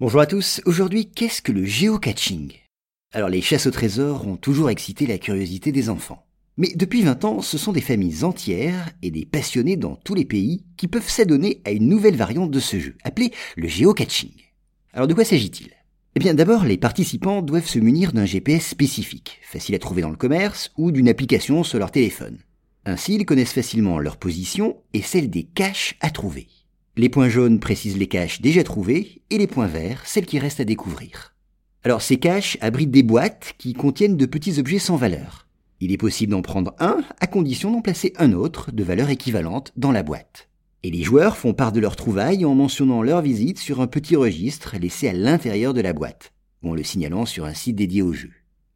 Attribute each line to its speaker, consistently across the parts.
Speaker 1: Bonjour à tous, aujourd'hui qu'est-ce que le géocaching? Alors les chasses au trésor ont toujours excité la curiosité des enfants. Mais depuis 20 ans, ce sont des familles entières et des passionnés dans tous les pays qui peuvent s'adonner à une nouvelle variante de ce jeu, appelé le géocaching. Alors de quoi s'agit-il? Eh bien d'abord, les participants doivent se munir d'un GPS spécifique, facile à trouver dans le commerce, ou d'une application sur leur téléphone. Ainsi, ils connaissent facilement leur position et celle des caches à trouver. Les points jaunes précisent les caches déjà trouvées et les points verts celles qui restent à découvrir. Alors ces caches abritent des boîtes qui contiennent de petits objets sans valeur. Il est possible d'en prendre un à condition d'en placer un autre de valeur équivalente dans la boîte. Et les joueurs font part de leurs trouvailles en mentionnant leur visite sur un petit registre laissé à l'intérieur de la boîte, ou en le signalant sur un site dédié au jeu.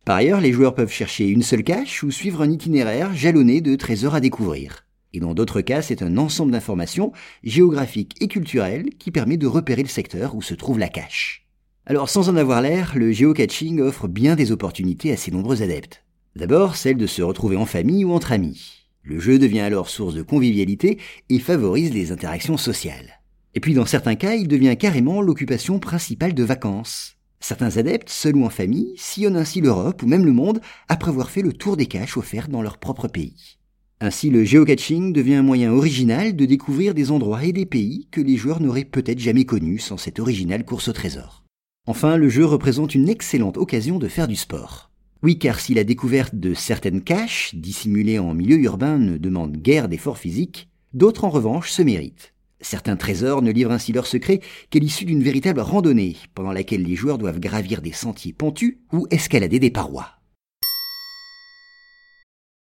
Speaker 1: Par ailleurs, les joueurs peuvent chercher une seule cache ou suivre un itinéraire jalonné de trésors à découvrir. Et dans d'autres cas, c'est un ensemble d'informations géographiques et culturelles qui permet de repérer le secteur où se trouve la cache. Alors sans en avoir l'air, le geocaching offre bien des opportunités à ses nombreux adeptes. D'abord, celle de se retrouver en famille ou entre amis. Le jeu devient alors source de convivialité et favorise les interactions sociales. Et puis dans certains cas, il devient carrément l'occupation principale de vacances. Certains adeptes, seuls ou en famille, sillonnent ainsi l'Europe ou même le monde après avoir fait le tour des caches offertes dans leur propre pays. Ainsi, le geocaching devient un moyen original de découvrir des endroits et des pays que les joueurs n'auraient peut-être jamais connus sans cette originale course au trésor. Enfin, le jeu représente une excellente occasion de faire du sport. Oui, car si la découverte de certaines caches, dissimulées en milieu urbain, ne demande guère d'efforts physiques, d'autres en revanche se méritent. Certains trésors ne livrent ainsi leur secret qu'à l'issue d'une véritable randonnée, pendant laquelle les joueurs doivent gravir des sentiers pentus ou escalader des parois.